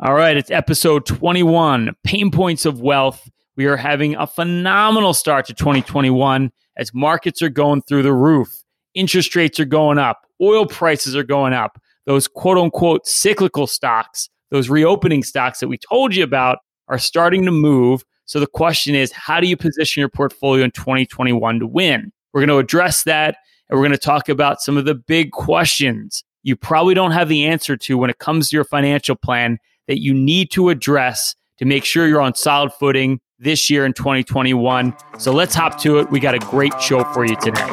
All right, it's episode 21 Pain Points of Wealth. We are having a phenomenal start to 2021 as markets are going through the roof. Interest rates are going up, oil prices are going up. Those quote unquote cyclical stocks, those reopening stocks that we told you about, are starting to move. So the question is, how do you position your portfolio in 2021 to win? We're going to address that and we're going to talk about some of the big questions you probably don't have the answer to when it comes to your financial plan that you need to address to make sure you're on solid footing this year in 2021. So let's hop to it. We got a great show for you today.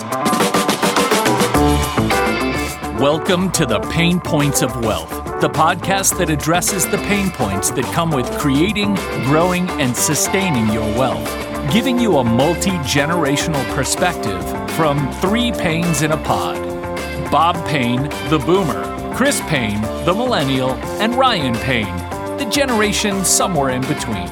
Welcome to the Pain Points of Wealth, the podcast that addresses the pain points that come with creating, growing, and sustaining your wealth, giving you a multi generational perspective from three pains in a pod Bob Payne, the boomer, Chris Payne, the millennial, and Ryan Payne, the generation somewhere in between.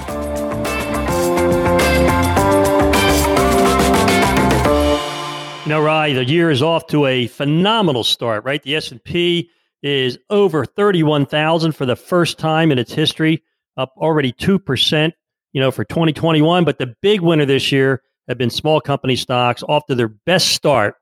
You know, Rye, the year is off to a phenomenal start, right? The S&P is over 31,000 for the first time in its history, up already 2%, you know, for 2021, but the big winner this year have been small company stocks off to their best start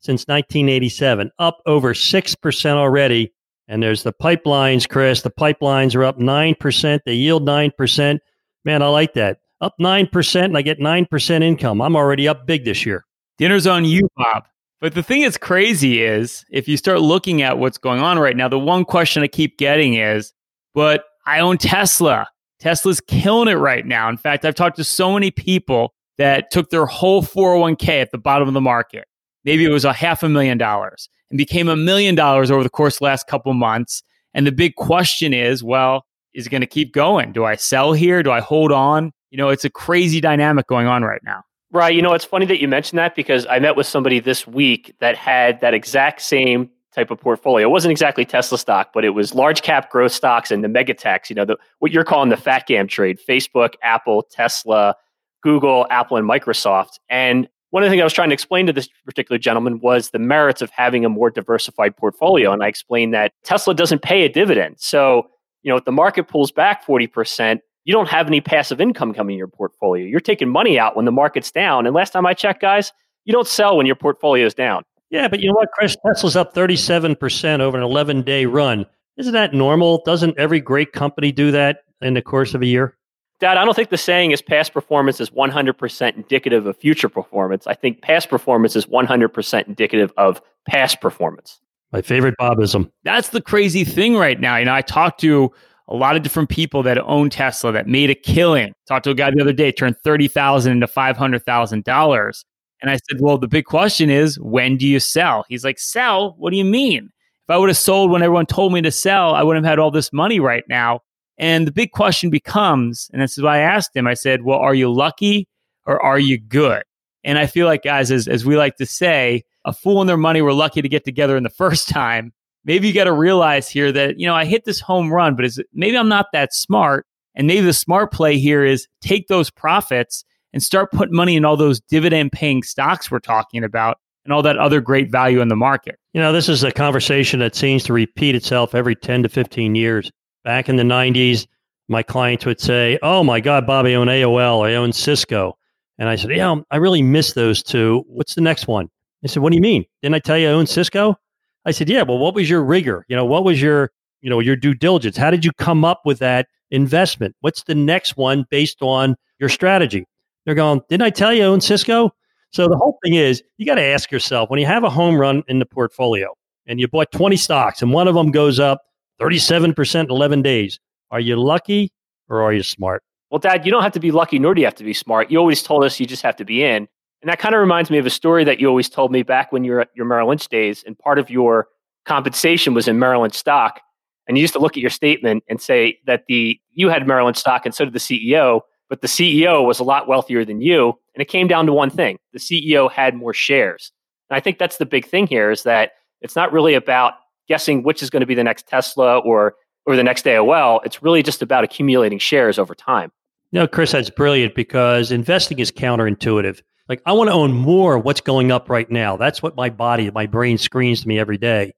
since 1987, up over 6% already. And there's the pipelines, Chris. The pipelines are up 9%. They yield 9%. Man, I like that. Up 9%, and I get 9% income. I'm already up big this year. Dinner's on you, Bob. But the thing that's crazy is if you start looking at what's going on right now, the one question I keep getting is, but I own Tesla. Tesla's killing it right now. In fact, I've talked to so many people that took their whole 401k at the bottom of the market maybe it was a half a million dollars and became a million dollars over the course the last couple months. And the big question is, well, is it going to keep going? Do I sell here? Do I hold on? You know, it's a crazy dynamic going on right now. Right. You know, it's funny that you mentioned that because I met with somebody this week that had that exact same type of portfolio. It wasn't exactly Tesla stock, but it was large cap growth stocks and the mega techs, you know, the, what you're calling the fat gam trade Facebook, Apple, Tesla, Google, Apple, and Microsoft. And one of the things I was trying to explain to this particular gentleman was the merits of having a more diversified portfolio. And I explained that Tesla doesn't pay a dividend. So, you know, if the market pulls back 40%, you don't have any passive income coming in your portfolio. You're taking money out when the market's down. And last time I checked, guys, you don't sell when your portfolio is down. Yeah, but you know what, Chris? Tesla's up 37% over an 11 day run. Isn't that normal? Doesn't every great company do that in the course of a year? Dad, I don't think the saying is past performance is 100% indicative of future performance. I think past performance is 100% indicative of past performance. My favorite Bobism. That's the crazy thing right now. You know, I talked to a lot of different people that own Tesla that made a killing. Talked to a guy the other day, turned 30,000 into $500,000. And I said, well, the big question is, when do you sell? He's like, sell? What do you mean? If I would have sold when everyone told me to sell, I wouldn't have had all this money right now. And the big question becomes, and this is why I asked him, I said, well, are you lucky or are you good? And I feel like, guys, as, as we like to say, a fool and their money were lucky to get together in the first time. Maybe you got to realize here that, you know, I hit this home run, but is maybe I'm not that smart. And maybe the smart play here is take those profits and start putting money in all those dividend paying stocks we're talking about and all that other great value in the market. You know, this is a conversation that seems to repeat itself every 10 to 15 years. Back in the 90s, my clients would say, Oh my God, Bobby, I own AOL, I own Cisco. And I said, Yeah, I really miss those two. What's the next one? They said, What do you mean? Didn't I tell you I own Cisco? I said, Yeah, well, what was your rigor? You know, what was your, you know, your due diligence? How did you come up with that investment? What's the next one based on your strategy? They're going, Didn't I tell you I own Cisco? So the whole thing is you got to ask yourself when you have a home run in the portfolio and you bought 20 stocks and one of them goes up 37% in 11 days. Are you lucky or are you smart? Well, Dad, you don't have to be lucky, nor do you have to be smart. You always told us you just have to be in. And that kind of reminds me of a story that you always told me back when you were at your Merrill Lynch days. And part of your compensation was in Merrill Lynch stock. And you used to look at your statement and say that the you had Merrill Lynch stock and so did the CEO, but the CEO was a lot wealthier than you. And it came down to one thing: the CEO had more shares. And I think that's the big thing here is that it's not really about guessing which is going to be the next Tesla or or the next AOL. It's really just about accumulating shares over time. No, Chris, that's brilliant because investing is counterintuitive. Like I want to own more of what's going up right now. That's what my body, my brain screams to me every day.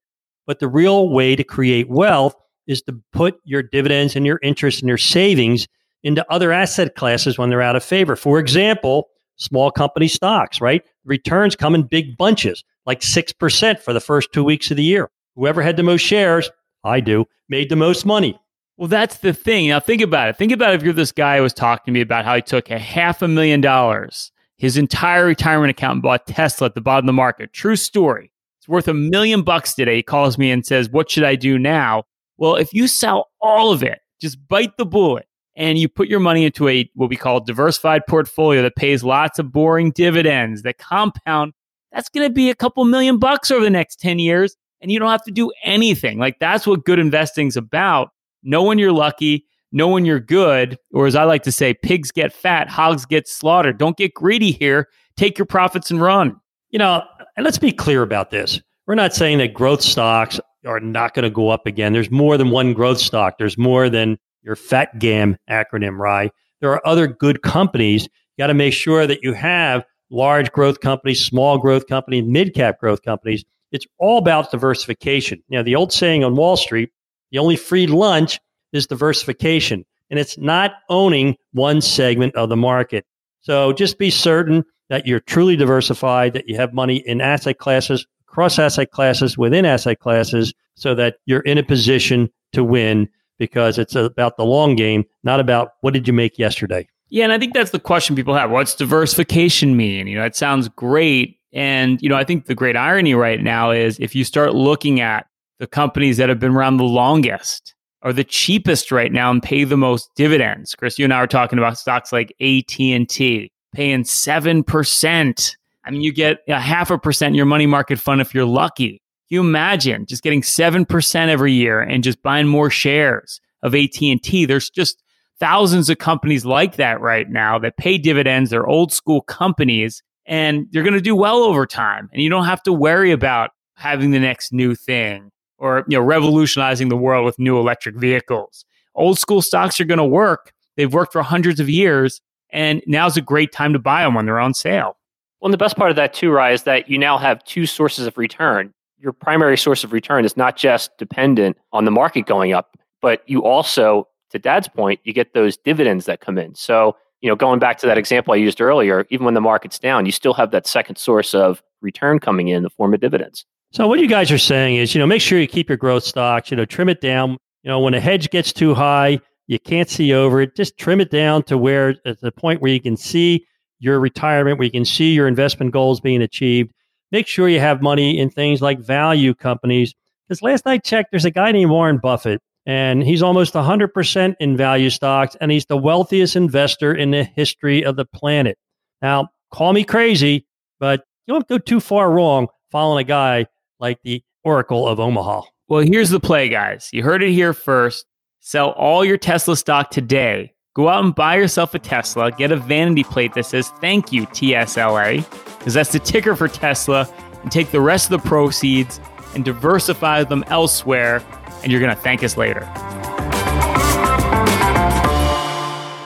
But the real way to create wealth is to put your dividends and your interest and your savings into other asset classes when they're out of favor. For example, small company stocks, right? Returns come in big bunches, like 6% for the first two weeks of the year. Whoever had the most shares, I do, made the most money. Well, that's the thing. Now, think about it. Think about if you're this guy who was talking to me about how he took a half a million dollars, his entire retirement account, and bought Tesla at the bottom of the market. True story. It's worth a million bucks today. He calls me and says, What should I do now? Well, if you sell all of it, just bite the bullet and you put your money into a what we call diversified portfolio that pays lots of boring dividends that compound, that's going to be a couple million bucks over the next 10 years and you don't have to do anything. Like that's what good investing's about. Know when you're lucky, know when you're good, or as I like to say, pigs get fat, hogs get slaughtered. Don't get greedy here. Take your profits and run. You know, and let's be clear about this. We're not saying that growth stocks are not going to go up again. There's more than one growth stock. There's more than your fat gam acronym, right? There are other good companies. You got to make sure that you have large growth companies, small growth companies, mid cap growth companies. It's all about diversification. Know, the old saying on Wall Street, the only free lunch is diversification. And it's not owning one segment of the market. So just be certain that you're truly diversified, that you have money in asset classes, cross asset classes, within asset classes, so that you're in a position to win because it's about the long game, not about what did you make yesterday. Yeah, and I think that's the question people have. What's diversification mean? You know, it sounds great. And, you know, I think the great irony right now is if you start looking at the companies that have been around the longest are the cheapest right now and pay the most dividends. Chris, you and I were talking about stocks like AT&T paying 7%. I mean, you get a half a percent in your money market fund if you're lucky. Can you imagine just getting 7% every year and just buying more shares of AT&T? There's just thousands of companies like that right now that pay dividends. They're old school companies and you're going to do well over time. And you don't have to worry about having the next new thing or you know revolutionizing the world with new electric vehicles. Old school stocks are going to work. They've worked for hundreds of years and now's a great time to buy them when they're on sale. Well, and the best part of that too, Rye, is that you now have two sources of return. Your primary source of return is not just dependent on the market going up, but you also, to Dad's point, you get those dividends that come in. So, you know, going back to that example I used earlier, even when the market's down, you still have that second source of return coming in, in the form of dividends. So what you guys are saying is, you know, make sure you keep your growth stocks, you know, trim it down. You know, when a hedge gets too high, you can't see over it. Just trim it down to where at the point where you can see your retirement, where you can see your investment goals being achieved. Make sure you have money in things like value companies. Because last I checked, there's a guy named Warren Buffett, and he's almost 100% in value stocks, and he's the wealthiest investor in the history of the planet. Now, call me crazy, but you don't go too far wrong following a guy like the Oracle of Omaha. Well, here's the play, guys. You heard it here first. Sell all your Tesla stock today. Go out and buy yourself a Tesla. Get a vanity plate that says "Thank you TSLA," because that's the ticker for Tesla. And take the rest of the proceeds and diversify them elsewhere, and you're gonna thank us later.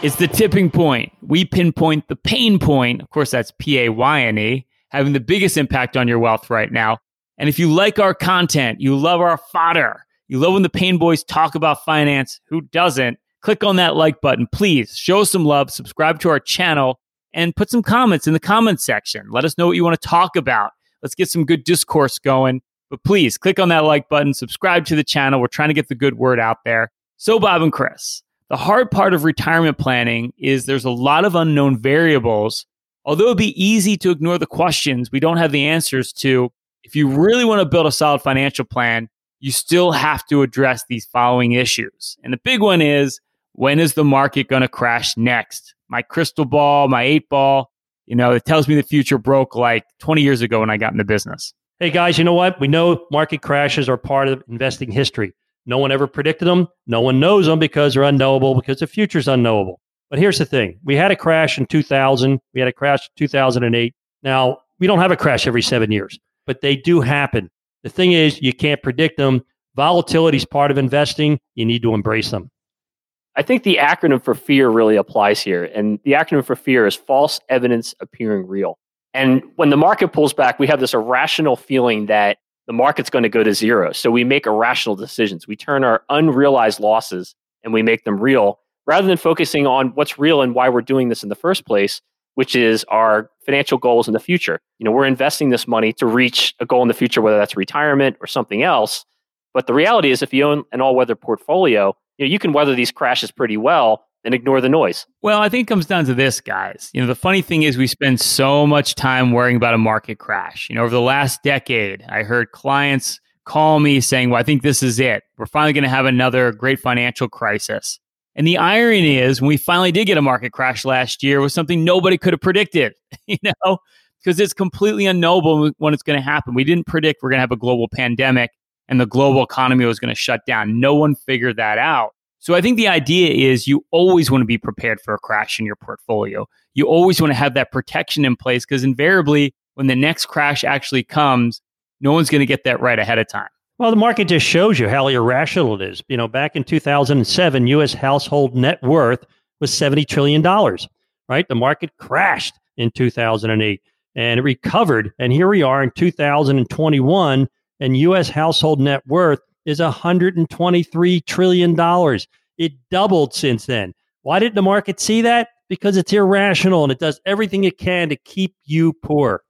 It's the tipping point. We pinpoint the pain point. Of course, that's P A Y N E, having the biggest impact on your wealth right now. And if you like our content, you love our fodder you love when the Payne Boys talk about finance. Who doesn't? Click on that like button. Please show some love, subscribe to our channel, and put some comments in the comments section. Let us know what you want to talk about. Let's get some good discourse going. But please click on that like button, subscribe to the channel. We're trying to get the good word out there. So, Bob and Chris, the hard part of retirement planning is there's a lot of unknown variables. Although it'd be easy to ignore the questions we don't have the answers to, if you really want to build a solid financial plan, you still have to address these following issues. And the big one is when is the market going to crash next? My crystal ball, my eight ball, you know, it tells me the future broke like 20 years ago when I got in the business. Hey guys, you know what? We know market crashes are part of investing history. No one ever predicted them. No one knows them because they're unknowable because the future's unknowable. But here's the thing. We had a crash in 2000. We had a crash in 2008. Now, we don't have a crash every 7 years, but they do happen. The thing is, you can't predict them. Volatility is part of investing. You need to embrace them. I think the acronym for fear really applies here. And the acronym for fear is false evidence appearing real. And when the market pulls back, we have this irrational feeling that the market's going to go to zero. So we make irrational decisions. We turn our unrealized losses and we make them real rather than focusing on what's real and why we're doing this in the first place, which is our financial goals in the future. You know, we're investing this money to reach a goal in the future, whether that's retirement or something else. But the reality is, if you own an all weather portfolio, you, know, you can weather these crashes pretty well and ignore the noise. Well, I think it comes down to this, guys. You know, the funny thing is we spend so much time worrying about a market crash. You know, over the last decade, I heard clients call me saying, Well, I think this is it. We're finally going to have another great financial crisis. And the irony is, when we finally did get a market crash last year, was something nobody could have predicted, you know, because it's completely unknowable when it's going to happen. We didn't predict we're going to have a global pandemic and the global economy was going to shut down. No one figured that out. So I think the idea is you always want to be prepared for a crash in your portfolio. You always want to have that protection in place because invariably, when the next crash actually comes, no one's going to get that right ahead of time. Well, the market just shows you how irrational it is. You know, back in 2007, U.S. household net worth was $70 trillion, right? The market crashed in 2008 and it recovered. And here we are in 2021, and U.S. household net worth is $123 trillion. It doubled since then. Why didn't the market see that? Because it's irrational and it does everything it can to keep you poor.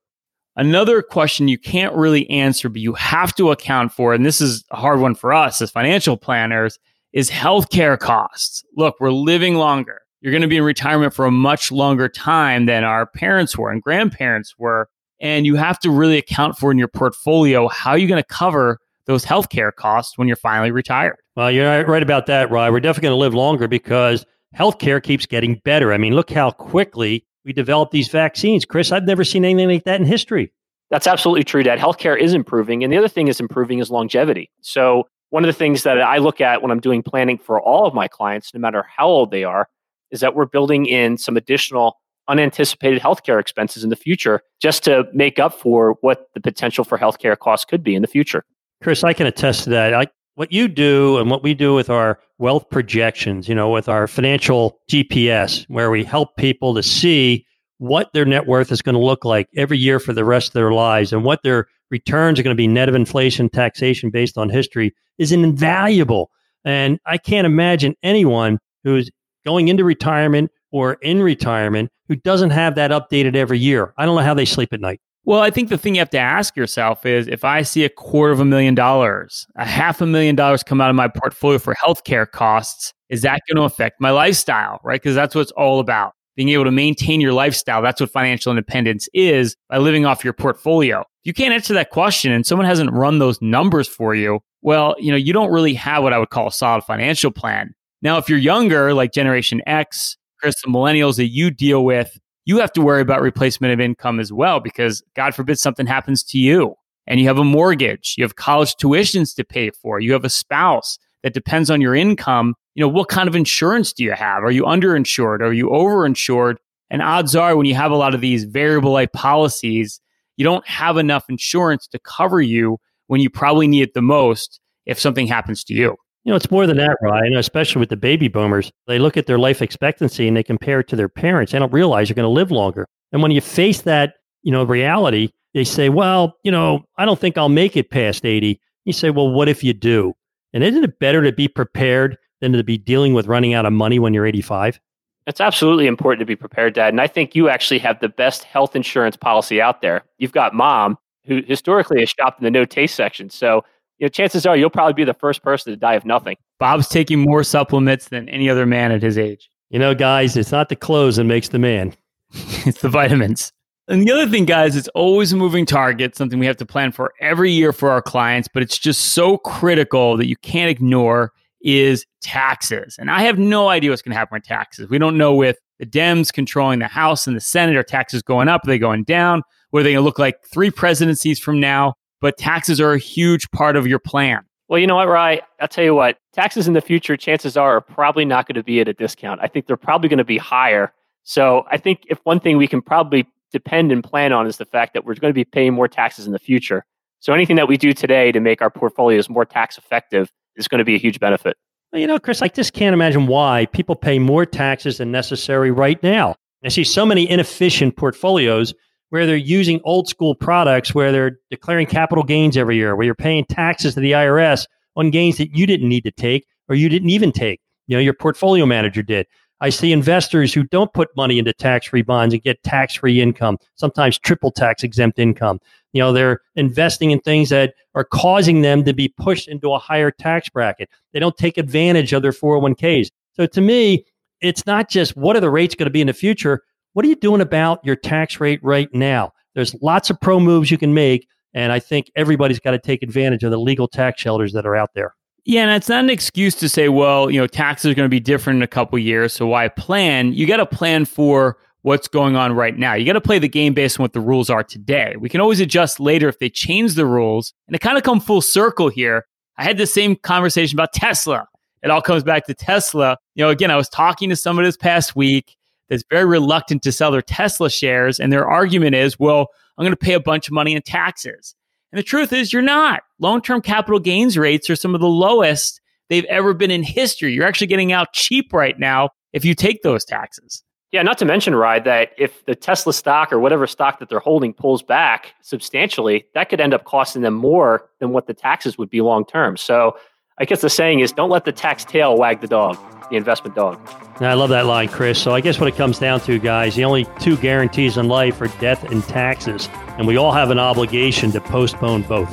Another question you can't really answer, but you have to account for, and this is a hard one for us as financial planners, is healthcare costs. Look, we're living longer. You're going to be in retirement for a much longer time than our parents were and grandparents were. And you have to really account for in your portfolio how you're going to cover those healthcare costs when you're finally retired. Well, you're right about that, Rod. We're definitely going to live longer because healthcare keeps getting better. I mean, look how quickly we develop these vaccines. Chris, I've never seen anything like that in history. That's absolutely true, Dad. Healthcare is improving. And the other thing is improving is longevity. So, one of the things that I look at when I'm doing planning for all of my clients, no matter how old they are, is that we're building in some additional unanticipated healthcare expenses in the future just to make up for what the potential for healthcare costs could be in the future. Chris, I can attest to that. I, what you do and what we do with our wealth projections, you know, with our financial GPS, where we help people to see what their net worth is going to look like every year for the rest of their lives and what their returns are going to be net of inflation, taxation based on history is invaluable. And I can't imagine anyone who's going into retirement or in retirement who doesn't have that updated every year. I don't know how they sleep at night. Well, I think the thing you have to ask yourself is if I see a quarter of a million dollars, a half a million dollars come out of my portfolio for healthcare costs, is that going to affect my lifestyle, right? Because that's what it's all about. Being able to maintain your lifestyle. That's what financial independence is by living off your portfolio. You can't answer that question and someone hasn't run those numbers for you, well, you know, you don't really have what I would call a solid financial plan. Now, if you're younger, like Generation X, Chris, the millennials that you deal with, you have to worry about replacement of income as well because God forbid something happens to you and you have a mortgage, you have college tuitions to pay for, you have a spouse that depends on your income. You know, what kind of insurance do you have? Are you underinsured? Are you overinsured? And odds are, when you have a lot of these variable life policies, you don't have enough insurance to cover you when you probably need it the most if something happens to you. You know, it's more than that, Ryan, especially with the baby boomers. They look at their life expectancy and they compare it to their parents. They don't realize you're going to live longer. And when you face that, you know, reality, they say, well, you know, I don't think I'll make it past 80. You say, well, what if you do? And isn't it better to be prepared than to be dealing with running out of money when you're 85? It's absolutely important to be prepared, Dad. And I think you actually have the best health insurance policy out there. You've got mom, who historically has shopped in the no taste section. So you know, chances are you'll probably be the first person to die of nothing. Bob's taking more supplements than any other man at his age. You know, guys, it's not the clothes that makes the man. it's the vitamins. And the other thing, guys, it's always a moving target, something we have to plan for every year for our clients, but it's just so critical that you can't ignore is taxes. And I have no idea what's going to happen with taxes. We don't know with the Dems controlling the House and the Senate, are taxes going up? Are they going down? What are they going to look like three presidencies from now? But taxes are a huge part of your plan. Well, you know what, Rye? I'll tell you what, taxes in the future, chances are, are probably not going to be at a discount. I think they're probably going to be higher. So I think if one thing we can probably depend and plan on is the fact that we're going to be paying more taxes in the future. So anything that we do today to make our portfolios more tax effective is going to be a huge benefit. Well, you know, Chris, I just can't imagine why people pay more taxes than necessary right now. I see so many inefficient portfolios where they're using old school products where they're declaring capital gains every year, where you're paying taxes to the IRS on gains that you didn't need to take or you didn't even take. You know, your portfolio manager did. I see investors who don't put money into tax free bonds and get tax free income, sometimes triple tax exempt income. You know, they're investing in things that are causing them to be pushed into a higher tax bracket. They don't take advantage of their 401ks. So to me, it's not just what are the rates going to be in the future? What are you doing about your tax rate right now? There's lots of pro moves you can make. And I think everybody's got to take advantage of the legal tax shelters that are out there. Yeah, and it's not an excuse to say, well, you know, taxes are going to be different in a couple years, so why plan? You got to plan for what's going on right now. You got to play the game based on what the rules are today. We can always adjust later if they change the rules. And it kind of come full circle here. I had the same conversation about Tesla. It all comes back to Tesla. You know, again, I was talking to someone this past week that's very reluctant to sell their Tesla shares, and their argument is, well, I'm going to pay a bunch of money in taxes. And the truth is, you're not. Long term capital gains rates are some of the lowest they've ever been in history. You're actually getting out cheap right now if you take those taxes. Yeah, not to mention, Rye, that if the Tesla stock or whatever stock that they're holding pulls back substantially, that could end up costing them more than what the taxes would be long term. So I guess the saying is don't let the tax tail wag the dog, the investment dog. I love that line, Chris. So I guess what it comes down to, guys, the only two guarantees in life are death and taxes. And we all have an obligation to postpone both.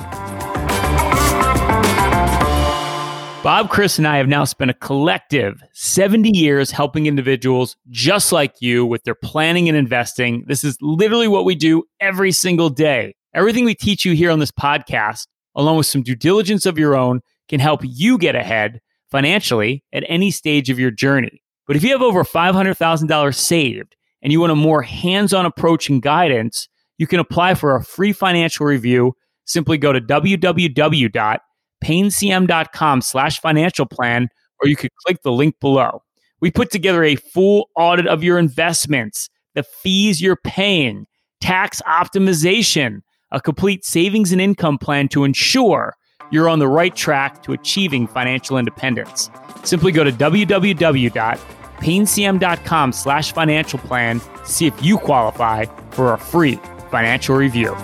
Bob, Chris, and I have now spent a collective 70 years helping individuals just like you with their planning and investing. This is literally what we do every single day. Everything we teach you here on this podcast, along with some due diligence of your own, can help you get ahead financially at any stage of your journey. But if you have over $500,000 saved and you want a more hands on approach and guidance, you can apply for a free financial review. Simply go to www paynecm.com slash financial plan, or you could click the link below. We put together a full audit of your investments, the fees you're paying, tax optimization, a complete savings and income plan to ensure you're on the right track to achieving financial independence. Simply go to www.paynecm.com slash financial plan to see if you qualify for a free financial review.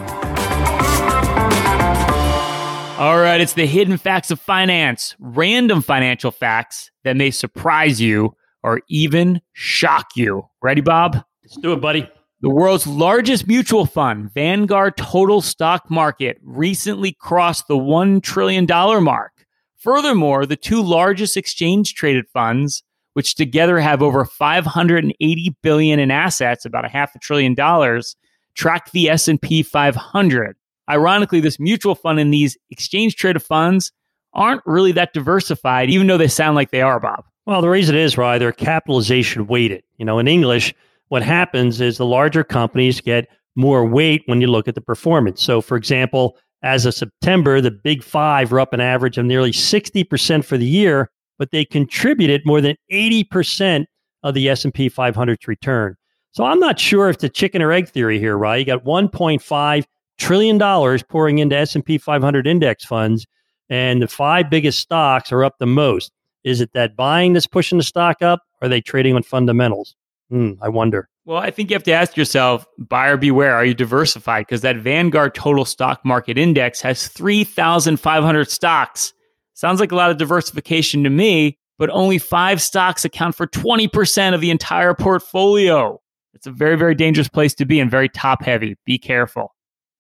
All right, it's the hidden facts of finance, random financial facts that may surprise you or even shock you. Ready, Bob? Let's do it, buddy. The world's largest mutual fund, Vanguard Total Stock Market, recently crossed the $1 trillion mark. Furthermore, the two largest exchange traded funds, which together have over 580 billion in assets, about a half a trillion dollars, track the S&P 500. Ironically, this mutual fund and these exchange traded funds aren't really that diversified, even though they sound like they are, Bob. Well, the reason is, right, they're capitalization weighted. You know, in English, what happens is the larger companies get more weight when you look at the performance. So, for example, as of September, the big five were up an average of nearly 60% for the year, but they contributed more than 80% of the S&P 500's return. So I'm not sure if the chicken or egg theory here, right? You got 1.5 trillion dollars pouring into S&P 500 index funds and the five biggest stocks are up the most. Is it that buying that's pushing the stock up? Or are they trading on fundamentals? Hmm, I wonder. Well, I think you have to ask yourself, buyer beware, are you diversified? Because that Vanguard Total Stock Market Index has 3,500 stocks. Sounds like a lot of diversification to me, but only five stocks account for 20% of the entire portfolio. It's a very, very dangerous place to be and very top heavy. Be careful.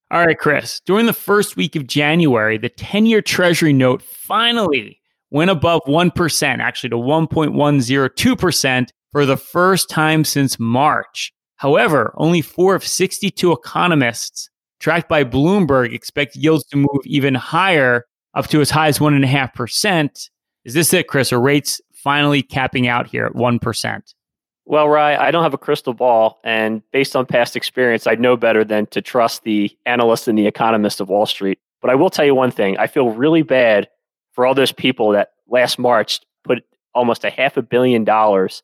All right, Chris. During the first week of January, the 10 year Treasury note finally went above 1%, actually to 1.102% for the first time since March. However, only four of 62 economists tracked by Bloomberg expect yields to move even higher, up to as high as 1.5%. Is this it, Chris? Are rates finally capping out here at 1%? Well, Rye, I don't have a crystal ball, and based on past experience, I know better than to trust the analysts and the economists of Wall Street. But I will tell you one thing: I feel really bad for all those people that last March put almost a half a billion dollars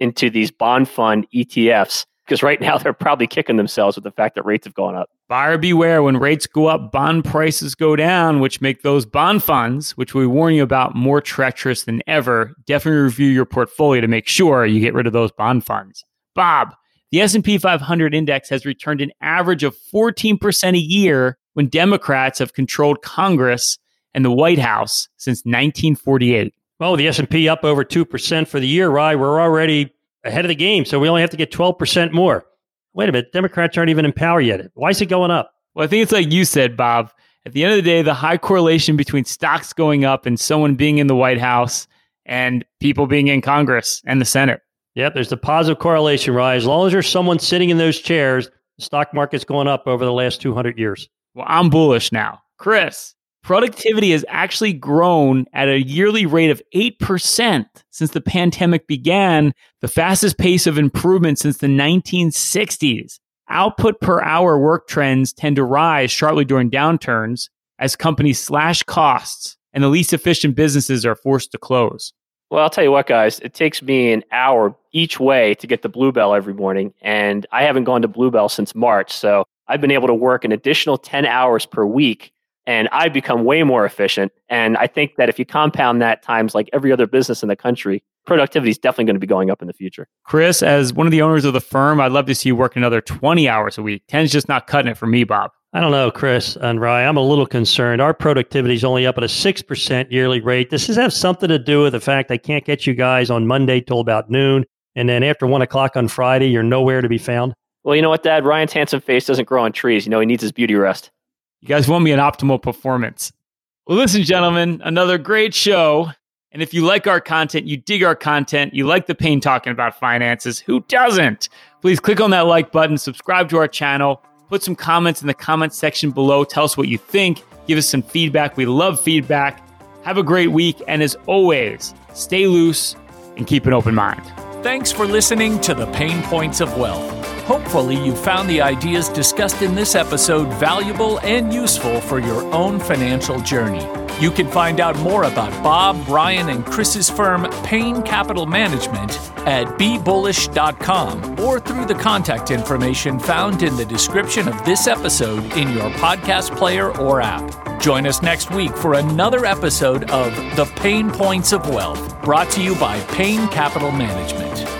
into these bond fund ETFs because right now they're probably kicking themselves with the fact that rates have gone up. Buyer beware when rates go up, bond prices go down, which make those bond funds, which we warn you about, more treacherous than ever. Definitely review your portfolio to make sure you get rid of those bond funds. Bob, The S&P 500 index has returned an average of 14% a year when Democrats have controlled Congress and the White House since 1948. Well, the S&P up over 2% for the year, Rye. We're already ahead of the game, so we only have to get 12% more. Wait a minute, Democrats aren't even in power yet. Why is it going up? Well, I think it's like you said, Bob. At the end of the day, the high correlation between stocks going up and someone being in the White House and people being in Congress and the Senate. Yep, there's the positive correlation, right? As long as there's someone sitting in those chairs, the stock market's going up over the last 200 years. Well, I'm bullish now. Chris, productivity has actually grown at a yearly rate of 8% since the pandemic began, the fastest pace of improvement since the 1960s. Output per hour work trends tend to rise sharply during downturns as companies slash costs and the least efficient businesses are forced to close. Well, I'll tell you what, guys, it takes me an hour each way to get the Bluebell every morning. And I haven't gone to Bluebell since March. So I've been able to work an additional 10 hours per week and I become way more efficient. And I think that if you compound that times like every other business in the country, productivity is definitely going to be going up in the future. Chris, as one of the owners of the firm, I'd love to see you work another 20 hours a week. 10's just not cutting it for me, Bob. I don't know, Chris and Rye. I'm a little concerned. Our productivity is only up at a 6% yearly rate. Does this have something to do with the fact I can't get you guys on Monday till about noon? And then after one o'clock on Friday, you're nowhere to be found? Well, you know what, Dad? Ryan's handsome face doesn't grow on trees. You know, he needs his beauty rest. You guys want me an optimal performance. Well, listen, gentlemen, another great show. And if you like our content, you dig our content, you like the pain talking about finances, who doesn't? Please click on that like button, subscribe to our channel Put some comments in the comment section below. Tell us what you think. Give us some feedback. We love feedback. Have a great week. And as always, stay loose and keep an open mind. Thanks for listening to the Pain Points of Wealth. Hopefully, you found the ideas discussed in this episode valuable and useful for your own financial journey. You can find out more about Bob, Ryan, and Chris's firm, Payne Capital Management, at bebullish.com or through the contact information found in the description of this episode in your podcast player or app. Join us next week for another episode of The Pain Points of Wealth, brought to you by Payne Capital Management.